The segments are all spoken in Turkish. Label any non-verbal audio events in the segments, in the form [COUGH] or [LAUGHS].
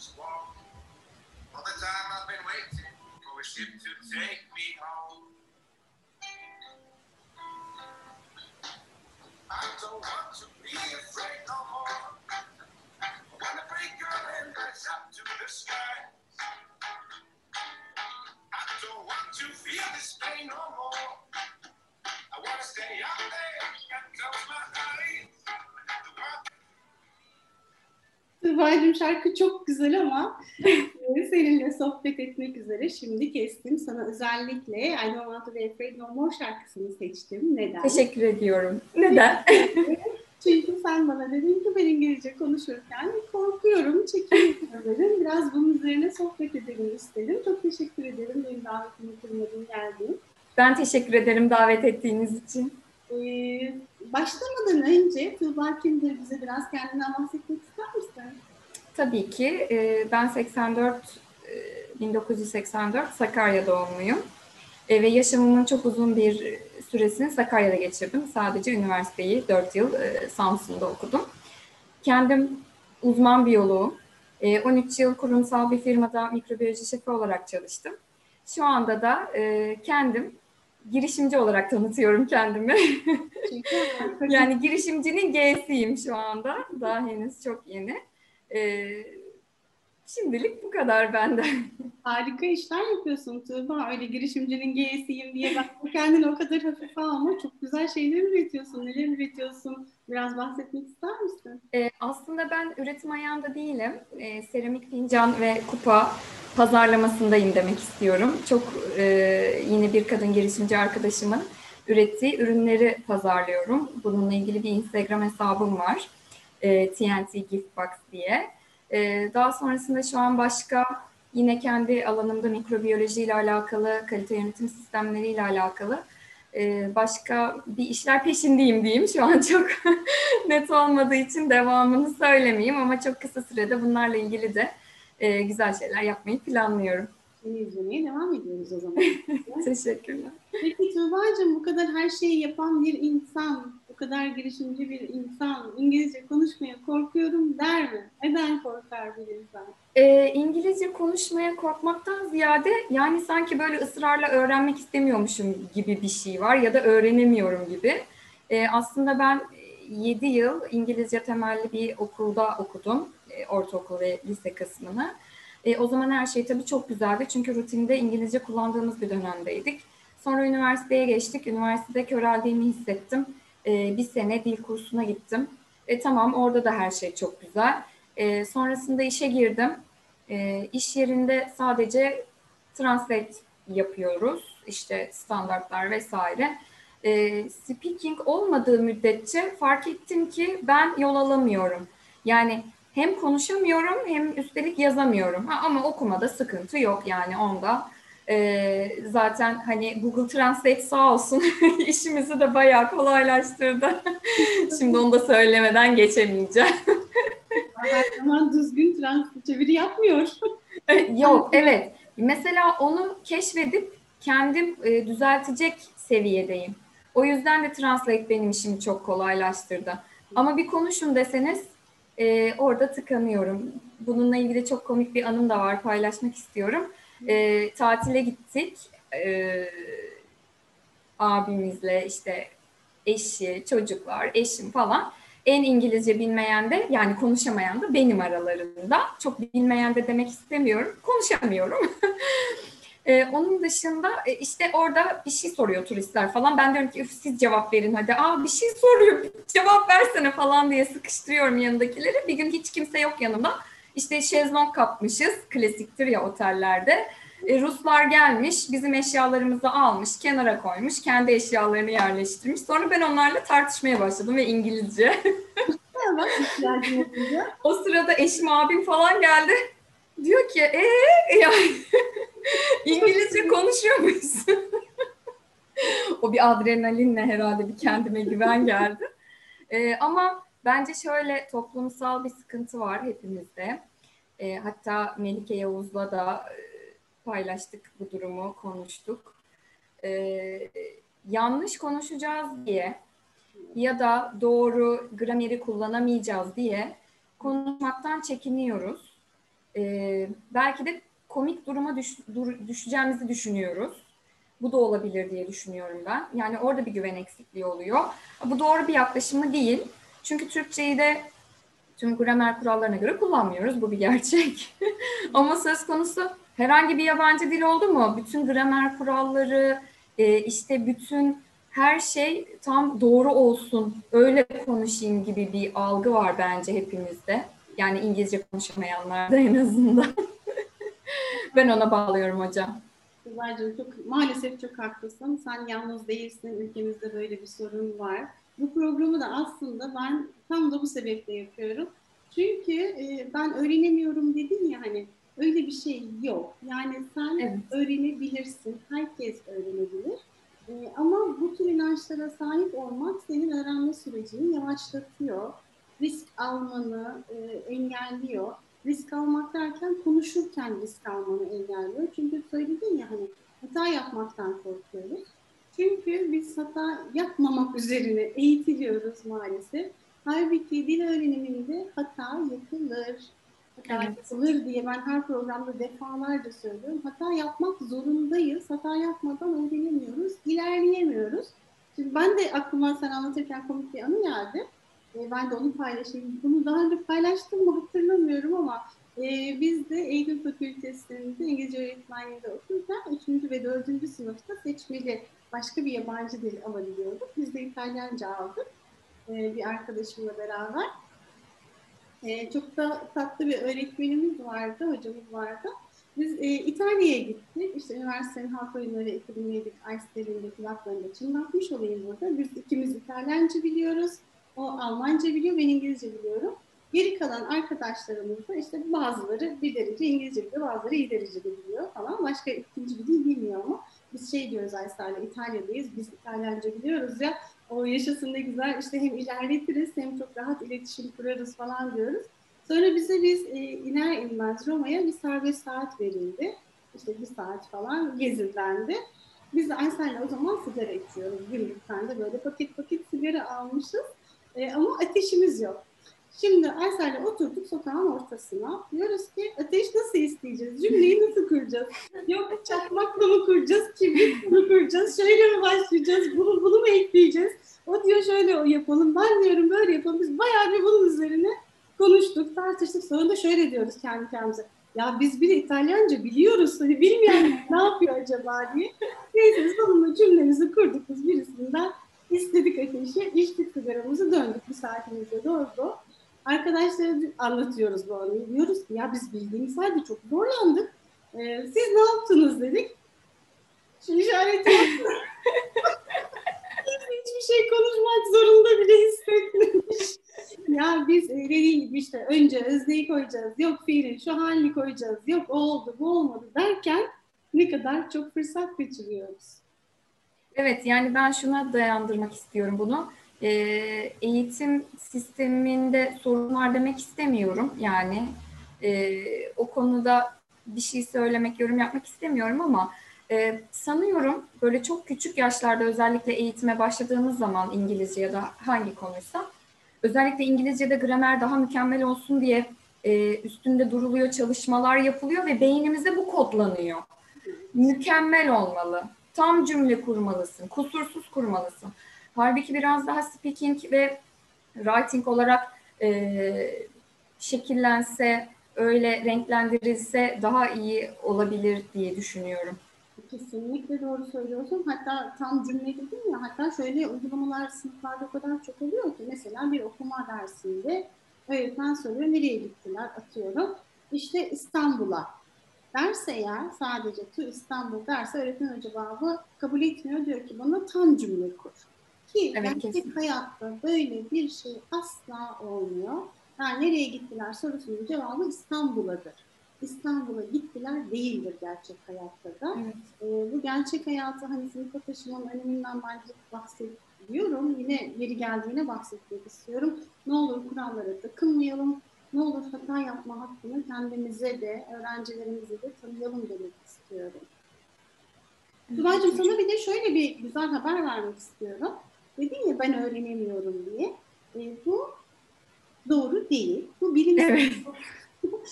squall. All the time I've been waiting for a ship to take me home. I don't want to be afraid no more. I wanna break your and rise up to the sky. I don't want to feel this pain no more. I wanna stay out there and close my eyes. Tuba'cığım şarkı çok güzel ama seninle sohbet etmek üzere şimdi kestim. Sana özellikle I Don't Want To Be Afraid No More şarkısını seçtim. Neden? Teşekkür ediyorum. Neden? Çünkü sen bana dedin ki ben İngilizce konuşurken korkuyorum, çekiniyorum dedin. Biraz bunun üzerine sohbet edelim istedim. Çok teşekkür ederim. Benim davetimi kırmadın, geldin. Ben teşekkür ederim davet ettiğiniz için. Ee, başlamadan önce Tuğba kimdir bize biraz kendinden bahsetmek ister misin? Tabii ki. e, Ben 84, e, 1984 Sakarya doğumluyum. E, Ve yaşamımın çok uzun bir süresini Sakarya'da geçirdim. Sadece üniversiteyi 4 yıl e, Samsun'da okudum. Kendim uzman biyoloğum. E, 13 yıl kurumsal bir firmada mikrobiyoloji şefi olarak çalıştım. Şu anda da e, kendim girişimci olarak tanıtıyorum kendimi. [LAUGHS] Yani girişimcinin G'siyim şu anda. Daha henüz çok yeni. Ee, şimdilik bu kadar benden. [LAUGHS] Harika işler yapıyorsun Tuğba. Öyle girişimcinin G'siyim diye bak kendini o kadar hafife alma. Çok güzel şeyler üretiyorsun. Neler üretiyorsun? Biraz bahsetmek ister misin? Ee, aslında ben üretim ayağında değilim. Ee, seramik fincan ve kupa pazarlamasındayım demek istiyorum. Çok e, yine bir kadın girişimci arkadaşımın ürettiği ürünleri pazarlıyorum. Bununla ilgili bir Instagram hesabım var. E, TNT Gift Box diye. E, daha sonrasında şu an başka yine kendi alanımda mikrobiyoloji ile alakalı, kalite yönetim sistemleri ile alakalı e, başka bir işler peşindeyim diyeyim. Şu an çok [LAUGHS] net olmadığı için devamını söylemeyeyim ama çok kısa sürede bunlarla ilgili de e, güzel şeyler yapmayı planlıyorum. Seni izlemeye devam ediyoruz o zaman. [LAUGHS] Teşekkürler. Peki Tuğba'cığım bu kadar her şeyi yapan bir insan, bu kadar girişimci bir insan İngilizce konuşmaya korkuyorum der mi? Neden korkar bir insan? E, İngilizce konuşmaya korkmaktan ziyade yani sanki böyle ısrarla öğrenmek istemiyormuşum gibi bir şey var ya da öğrenemiyorum gibi. E, aslında ben 7 yıl İngilizce temelli bir okulda okudum. E, ortaokul ve lise kısmını. E, o zaman her şey tabii çok güzeldi çünkü rutinde İngilizce kullandığımız bir dönemdeydik. Sonra üniversiteye geçtik. Üniversitede köreldiğimi hissettim. E, bir sene dil kursuna gittim. E, tamam orada da her şey çok güzel. E, sonrasında işe girdim. E, iş yerinde sadece translate yapıyoruz. İşte standartlar vesaire. E, speaking olmadığı müddetçe fark ettim ki ben yol alamıyorum. Yani hem konuşamıyorum hem üstelik yazamıyorum. Ha, ama okumada sıkıntı yok yani onda. E, zaten hani Google Translate sağ olsun [LAUGHS] işimizi de bayağı kolaylaştırdı. [LAUGHS] Şimdi onu da söylemeden geçemeyeceğim. Her zaman düzgün trans çeviri yapmıyor. Yok evet. Mesela onu keşfedip kendim e, düzeltecek seviyedeyim. O yüzden de Translate benim işimi çok kolaylaştırdı. Ama bir konuşun deseniz e, orada tıkanıyorum. Bununla ilgili çok komik bir anım da var paylaşmak istiyorum. E, tatile gittik. E, abimizle işte eşi, çocuklar, eşim falan. En İngilizce bilmeyen de yani konuşamayan da benim aralarında. Çok bilmeyen de demek istemiyorum. Konuşamıyorum. [LAUGHS] Ee, onun dışında e, işte orada bir şey soruyor turistler falan. Ben diyorum ki siz cevap verin hadi. Aa bir şey soruyor cevap versene falan diye sıkıştırıyorum yanındakileri. Bir gün hiç kimse yok yanımda. İşte şezlong kapmışız. Klasiktir ya otellerde. E, Ruslar gelmiş, bizim eşyalarımızı almış, kenara koymuş, kendi eşyalarını yerleştirmiş. Sonra ben onlarla tartışmaya başladım ve İngilizce. O sırada eşim abim falan geldi. Diyor ki ee [LAUGHS] yani İngilizce konuşuyor musun? [LAUGHS] o bir adrenalinle herhalde bir kendime güven geldi. Ee, ama bence şöyle toplumsal bir sıkıntı var hepimizde. Ee, hatta Melike Yavuz'la da e, paylaştık bu durumu, konuştuk. Ee, yanlış konuşacağız diye ya da doğru grameri kullanamayacağız diye konuşmaktan çekiniyoruz. e, belki de komik duruma düş, dur, düşeceğimizi düşünüyoruz. Bu da olabilir diye düşünüyorum ben. Yani orada bir güven eksikliği oluyor. Bu doğru bir yaklaşımı değil. Çünkü Türkçeyi de tüm gramer kurallarına göre kullanmıyoruz. Bu bir gerçek. [LAUGHS] Ama söz konusu herhangi bir yabancı dil oldu mu? Bütün gramer kuralları, e, işte bütün her şey tam doğru olsun, öyle konuşayım gibi bir algı var bence hepimizde. Yani İngilizce konuşamayanlarda en azından. [LAUGHS] ben ona bağlıyorum hocam. Güzelcim çok maalesef çok haklısın. Sen yalnız değilsin. Ülkemizde böyle bir sorun var. Bu programı da aslında ben tam da bu sebeple yapıyorum. Çünkü e, ben öğrenemiyorum dedin ya hani öyle bir şey yok. Yani sen Evet. öğrenebilirsin. Herkes öğrenebilir. E, ama bu tür inançlara sahip olmak senin öğrenme sürecini yavaşlatıyor. Risk almanı e, engelliyor. Risk almak derken konuşurken risk almanı engelliyor. Çünkü söyledin ya hani hata yapmaktan korkuyoruz. Çünkü biz hata yapmamak üzerine eğitiliyoruz maalesef. Halbuki dil öğreniminde hata yapılır. Hata Evet. yapılır diye ben her programda defalarca söylüyorum. Hata yapmak zorundayız. Hata yapmadan öğrenemiyoruz, ilerleyemiyoruz. Şimdi ben de aklıma sen anlatırken komik bir anı geldi. E, ben de onu paylaşayım. Bunu daha önce paylaştım mı hatırlamıyorum ama e, biz de Eğitim Fakültesi'nde İngilizce öğretmenliğinde okurken 3. ve 4. sınıfta seçmeli başka bir yabancı dil alabiliyorduk. Biz de İtalyanca aldık e, bir arkadaşımla beraber. E, çok da tatlı bir öğretmenimiz vardı, hocamız vardı. Biz e, İtalya'ya gittik. İşte üniversitenin halk oyunları ekibindeydik. Ice'lerinde kulaklarında çınlatmış olayım burada. Biz ikimiz İtalyanca biliyoruz. O Almanca biliyor, ben İngilizce biliyorum. Geri kalan arkadaşlarımız da işte bazıları bir derece İngilizce biliyor, bazıları iyi derecede biliyor falan. Başka ikinci bir dil bilmiyor ama biz şey diyoruz Aysel'le İtalya'dayız, biz İtalyanca biliyoruz ya o yaşasın ne güzel işte hem ilerletiriz hem çok rahat iletişim kurarız falan diyoruz. Sonra bize biz e, iner inmez Roma'ya bir serbest saat verildi. İşte bir saat falan gezilendi. Biz de Aysel'le o zaman sigara içiyoruz. Günlükten de böyle paket paket sigara almışız. E, ama ateşimiz yok. Şimdi Aysel'le oturduk sokağın ortasına. Diyoruz ki ateş nasıl isteyeceğiz? Cümleyi nasıl kuracağız? Yok çakmakla mı kuracağız? Kibritle mi kuracağız? Şöyle mi başlayacağız? Bunu, bunu mu ekleyeceğiz? O diyor şöyle yapalım. Ben diyorum böyle yapalım. Biz bayağı bir bunun üzerine konuştuk, tartıştık. Sonra da şöyle diyoruz kendi kendimize. Ya biz bir İtalyanca biliyoruz. Hani bilmeyen ne yapıyor acaba diye. Neyse biz onunla cümlemizi kurduk. Biz birisinden istedik ateşi, içtik sigaramızı döndük bir saatimize doğru. Arkadaşlara anlatıyoruz bu anıyı. Diyoruz ki ya biz bildiğimiz halde çok zorlandık. Ee, siz ne yaptınız dedik. Şu işareti. [LAUGHS] Hiçbir şey konuşmak zorunda bile hissetmemiş. ya biz e, dediğim gibi işte önce özneyi koyacağız, yok fiilin şu halini koyacağız, yok o oldu bu olmadı derken ne kadar çok fırsat kaçırıyoruz. Evet yani ben şuna dayandırmak istiyorum bunu. Ee, eğitim sisteminde sorun var demek istemiyorum. Yani e, o konuda bir şey söylemek, yorum yapmak istemiyorum ama e, sanıyorum böyle çok küçük yaşlarda özellikle eğitime başladığımız zaman İngilizce ya da hangi konuysa özellikle İngilizce'de gramer daha mükemmel olsun diye e, üstünde duruluyor, çalışmalar yapılıyor ve beynimize bu kodlanıyor. Mükemmel olmalı, tam cümle kurmalısın, kusursuz kurmalısın. Halbuki biraz daha speaking ve writing olarak e, şekillense, öyle renklendirilse daha iyi olabilir diye düşünüyorum. Kesinlikle doğru söylüyorsun. Hatta tam cümle dedin ya, hatta şöyle uygulamalar sınıflarda o kadar çok oluyor ki mesela bir okuma dersinde öğretmen soruyor nereye gittiler atıyorum. İşte İstanbul'a. Derse eğer sadece tu İstanbul derse öğretmen o cevabı kabul etmiyor. Diyor ki bana tam cümle kur. Ki Evet, gerçek kesin. hayatta böyle bir şey asla olmuyor. Yani nereye gittiler sorusunun cevabı İstanbul'adır. İstanbul'a gittiler değildir gerçek hayatta da. Evet. Ee, bu gerçek hayatı hani sınıfa taşımanın öneminden bence bahsediyorum. Yine yeri geldiğine bahsetmek istiyorum. Ne olur kurallara takılmayalım. Ne olur hata yapma hakkını kendimize de, öğrencilerimize de tanıyalım demek istiyorum. Tuba'cığım sana bir de şöyle bir güzel haber vermek istiyorum. Dedin ya ben öğrenemiyorum diye. E, bu doğru değil. Bu bilimsel, Evet.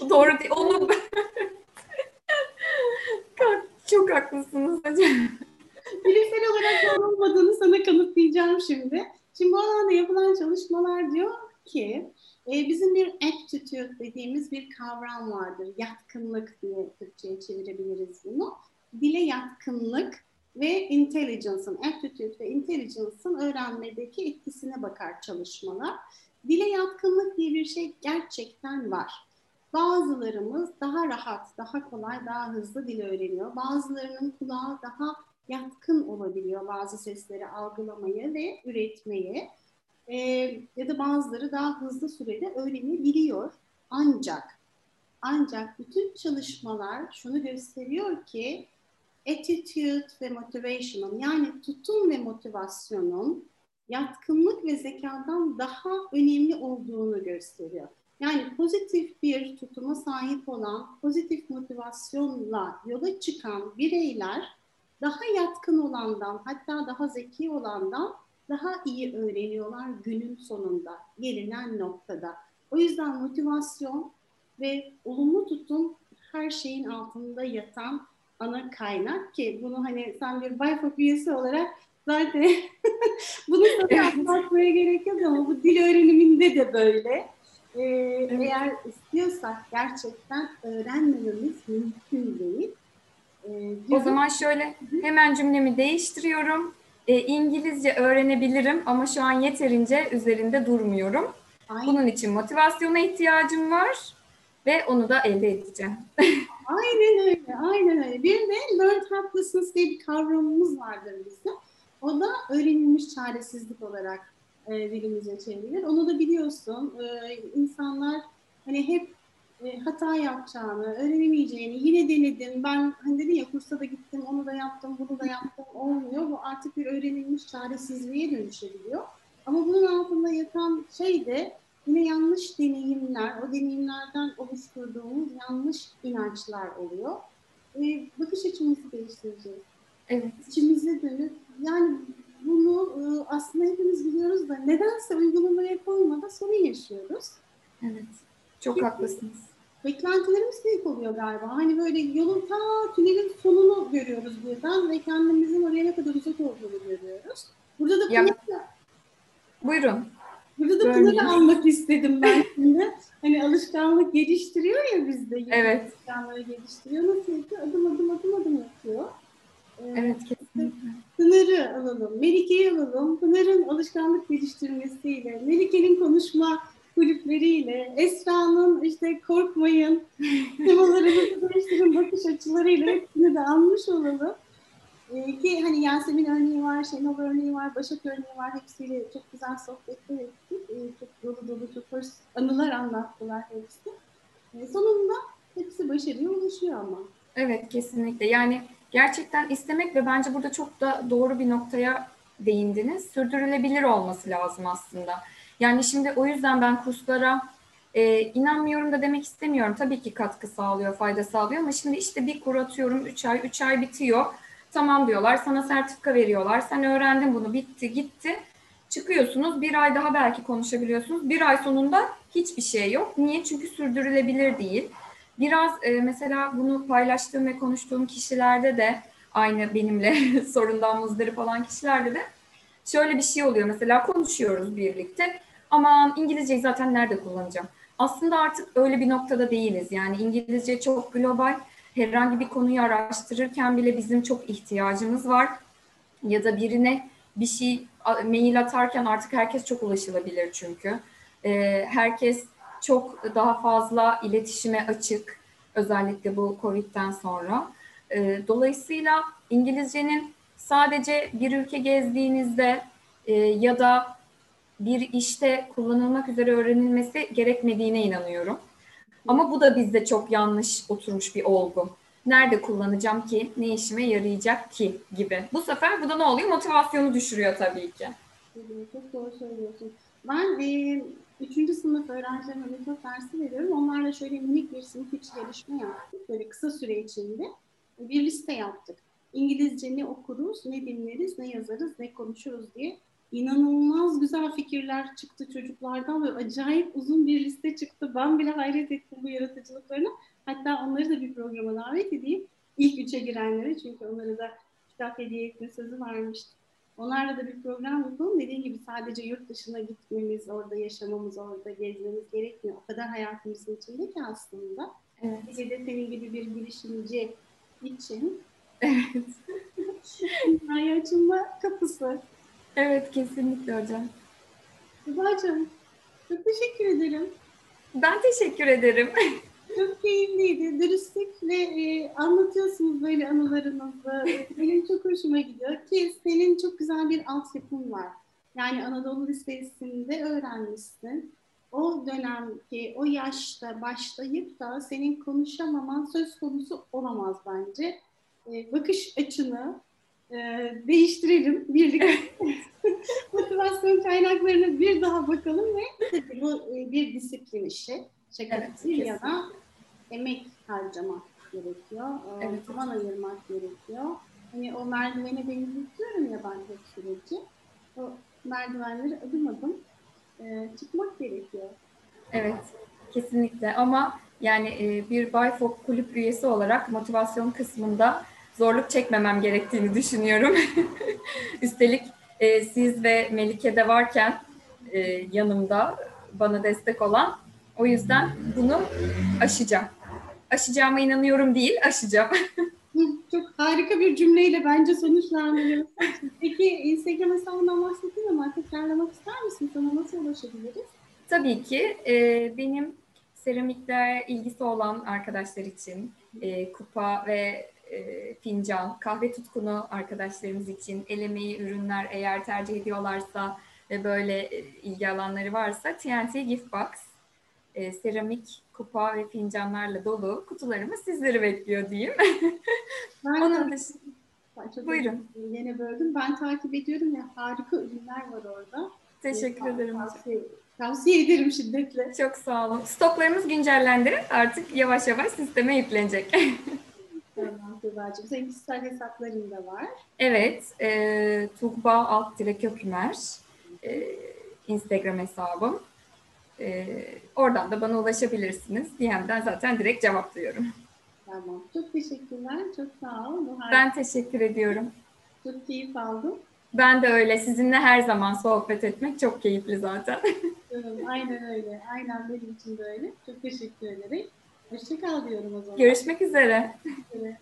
[LAUGHS] Doğru değil. Onu çok haklısınız hocam. Bilimsel olarak doğru olmadığını sana kanıtlayacağım şimdi. Şimdi bu alanda yapılan çalışmalar diyor ki e, bizim bir aptitude dediğimiz bir kavram vardır. Yatkınlık diye Türkçe'ye çevirebiliriz bunu. Dile yatkınlık ve intelligence'ın, aptitude ve intelligence'ın öğrenmedeki etkisine bakar çalışmalar. Dile yatkınlık diye bir şey gerçekten var. Bazılarımız daha rahat, daha kolay, daha hızlı dil öğreniyor. Bazılarının kulağı daha yatkın olabiliyor bazı sesleri algılamaya ve üretmeye. Ee, ya da bazıları daha hızlı sürede öğrenebiliyor. Ancak ancak bütün çalışmalar şunu gösteriyor ki attitude ve motivation'ın yani tutum ve motivasyonun yatkınlık ve zekadan daha önemli olduğunu gösteriyor. Yani pozitif bir tutuma sahip olan, pozitif motivasyonla yola çıkan bireyler daha yatkın olandan, hatta daha zeki olandan daha iyi öğreniyorlar günün sonunda, gelinen noktada. O yüzden motivasyon ve olumlu tutum her şeyin altında yatan ana kaynak ki bunu hani sen bir BIFOP üyesi olarak zaten [LAUGHS] bunu sana anlatmaya gerek yok ama bu dil öğreniminde de böyle. Ee, evet. Eğer istiyorsak gerçekten öğrenmememiz mümkün değil. Ee, o zaman şöyle hemen cümlemi değiştiriyorum. E, İngilizce öğrenebilirim ama şu an yeterince üzerinde durmuyorum. Aynen. Bunun için motivasyona ihtiyacım var ve onu da elde edeceğim. [LAUGHS] aynen öyle, aynen öyle. Bir de learned helplessness diye bir kavramımız vardır bizim. O da öğrenilmiş çaresizlik olarak e, dilimize çevrilir. Onu da biliyorsun. E, insanlar hani hep hata yapacağını, öğrenemeyeceğini, yine denedim. Ben hani dedin ya kursa da gittim, onu da yaptım, bunu da yaptım, olmuyor. Bu artık bir öğrenilmiş çaresizliğe dönüşebiliyor. Ama bunun altında yatan şey de yine yanlış deneyimler, o deneyimlerden oluşturduğumuz yanlış inançlar oluyor. E, bakış açımızı değiştireceğiz. Evet. İçimize dönüp yani bunu e, aslında hepimiz biliyoruz da nedense uygulamaya koymada sorun yaşıyoruz. Evet. Çok Çünkü haklısınız. Beklentilerimiz büyük oluyor galiba. Hani böyle yolun ta tünelin sonunu görüyoruz birden ve kendimizin oraya ne kadar uzak olduğunu görüyoruz. Burada da ya, Pınar'ı, Buyurun. Burada da Pınar'ı almak istedim ben şimdi. hani alışkanlık geliştiriyor ya bizde. Evet. Alışkanlığı geliştiriyor. Nasıl yapıyor? Adım adım adım adım yapıyor. Ee, evet kesinlikle. Pınar'ı alalım, Melike'yi alalım. Pınar'ın alışkanlık geliştirmesiyle, Melike'nin konuşma kulüpleriyle, Esra'nın işte korkmayın, temalarımızı değiştirin bakış açılarıyla hepsini de almış olalım. Ee, ki hani Yasemin örneği var, Şenol örneği var, Başak örneği var. Hepsiyle çok güzel sohbetler ettik. Ee, çok dolu dolu, çok hoş anılar anlattılar hepsi. Ee, sonunda hepsi başarıya ulaşıyor ama. Evet kesinlikle. Yani gerçekten istemek ve bence burada çok da doğru bir noktaya değindiniz. Sürdürülebilir olması lazım aslında. Yani şimdi o yüzden ben kurslara e, inanmıyorum da demek istemiyorum. Tabii ki katkı sağlıyor, fayda sağlıyor ama şimdi işte bir kur atıyorum 3 ay, 3 ay bitiyor. Tamam diyorlar, sana sertifika veriyorlar. Sen öğrendin bunu, bitti, gitti. Çıkıyorsunuz, bir ay daha belki konuşabiliyorsunuz. Bir ay sonunda hiçbir şey yok. Niye? Çünkü sürdürülebilir değil. Biraz e, mesela bunu paylaştığım ve konuştuğum kişilerde de aynı benimle [LAUGHS] sorundan muzdarip olan kişilerde de şöyle bir şey oluyor. Mesela konuşuyoruz birlikte aman İngilizceyi zaten nerede kullanacağım? Aslında artık öyle bir noktada değiliz. Yani İngilizce çok global. Herhangi bir konuyu araştırırken bile bizim çok ihtiyacımız var. Ya da birine bir şey mail atarken artık herkes çok ulaşılabilir çünkü. Ee, herkes çok daha fazla iletişime açık. Özellikle bu Covid'den sonra. Ee, dolayısıyla İngilizcenin sadece bir ülke gezdiğinizde e, ya da bir işte kullanılmak üzere öğrenilmesi gerekmediğine inanıyorum. Ama bu da bizde çok yanlış oturmuş bir olgu. Nerede kullanacağım ki, ne işime yarayacak ki gibi. Bu sefer bu da ne oluyor? Motivasyonu düşürüyor tabii ki. Çok doğru söylüyorsun. Ben e, üçüncü sınıf öğrencilerime metot dersi veriyorum. Onlarla şöyle minik bir sınıf içi yarışma yaptık. Böyle kısa süre içinde bir liste yaptık. İngilizce ne okuruz, ne dinleriz, ne yazarız, ne konuşuruz diye inanılmaz güzel fikirler çıktı çocuklardan ve acayip uzun bir liste çıktı. Ben bile hayret ettim bu yaratıcılıklarına. Hatta onları da bir programa davet edeyim. İlk üçe girenlere çünkü onlara da kitap hediye etme sözü vermiştim. Onlarla da bir program yapalım. Dediğim gibi sadece yurt dışına gitmemiz, orada yaşamamız, orada gezmemiz gerekmiyor. O kadar hayatımızın içinde ki aslında. Evet. Bir de senin gibi bir girişimci için Evet. [LAUGHS] dünyaya açılma kapısı. Evet kesinlikle hocam. Tuba'cığım çok teşekkür ederim. Ben teşekkür ederim. [LAUGHS] Çok keyifliydi. Dürüstlükle e, anlatıyorsunuz böyle anılarınızı. Benim çok hoşuma gidiyor ki senin çok güzel bir altyapın var. Yani Anadolu Lisesi'nde öğrenmişsin. O dönemki, o yaşta başlayıp da senin konuşamaman söz konusu olamaz bence. E, bakış açını e, değiştirelim birlikte. [LAUGHS] Motivasyon kaynaklarına bir daha bakalım ve tabii bu e, bir disiplin işi. Şaka Evet, bir yana emek harcamak gerekiyor. e, Evet. Zaman ayırmak gerekiyor. Hani o merdivene benziyorum ya ben hep süreci. O merdivenleri adım adım e, çıkmak gerekiyor. Evet, kesinlikle ama yani e, bir Bayfok kulüp üyesi olarak motivasyon kısmında zorluk çekmemem gerektiğini düşünüyorum. [LAUGHS] Üstelik e, siz ve Melike de varken e, yanımda bana destek olan o yüzden bunu aşacağım. Aşacağıma inanıyorum değil, aşacağım. [LAUGHS] Çok harika bir cümleyle bence sonuçlandırıyorsun. Peki Instagram hesabından bahsettin ama tekrarlamak ister misin? Sana nasıl ulaşabiliriz? Tabii ki e, benim seramikle ilgisi olan arkadaşlar için e, kupa ve e, fincan, kahve tutkunu arkadaşlarımız için el emeği ürünler eğer tercih ediyorlarsa ve böyle e, ilgi alanları varsa TNT Gift Box e, seramik kupa ve fincanlarla dolu kutularımız sizleri bekliyor diyeyim. [LAUGHS] Ben Onun dışında çok Buyurun. Yine böldüm. Ben takip ediyorum ya harika ürünler var orada. teşekkür Ee, ederim. Tavsiye, tavsiye ederim şiddetle. Çok sağ olun. Stoklarımız güncellendi. Artık yavaş yavaş sisteme yüklenecek. [LAUGHS] Tuğba'cığım. Senin kişisel hesapların da var. Evet, e, Tuğba alt dire kökümer e, Instagram hesabım. E, oradan da bana ulaşabilirsiniz. DM'den zaten direkt cevaplıyorum. Tamam. Çok teşekkürler. Çok sağ ol. Bu harika. Ben teşekkür ediyorum. Çok keyif aldım. Ben de öyle. Sizinle her zaman sohbet etmek çok keyifli zaten. [LAUGHS] Aynen öyle. Aynen benim için de öyle. Çok teşekkür ederim. Hoşça kal diyorum o zaman. Görüşmek üzere. Evet.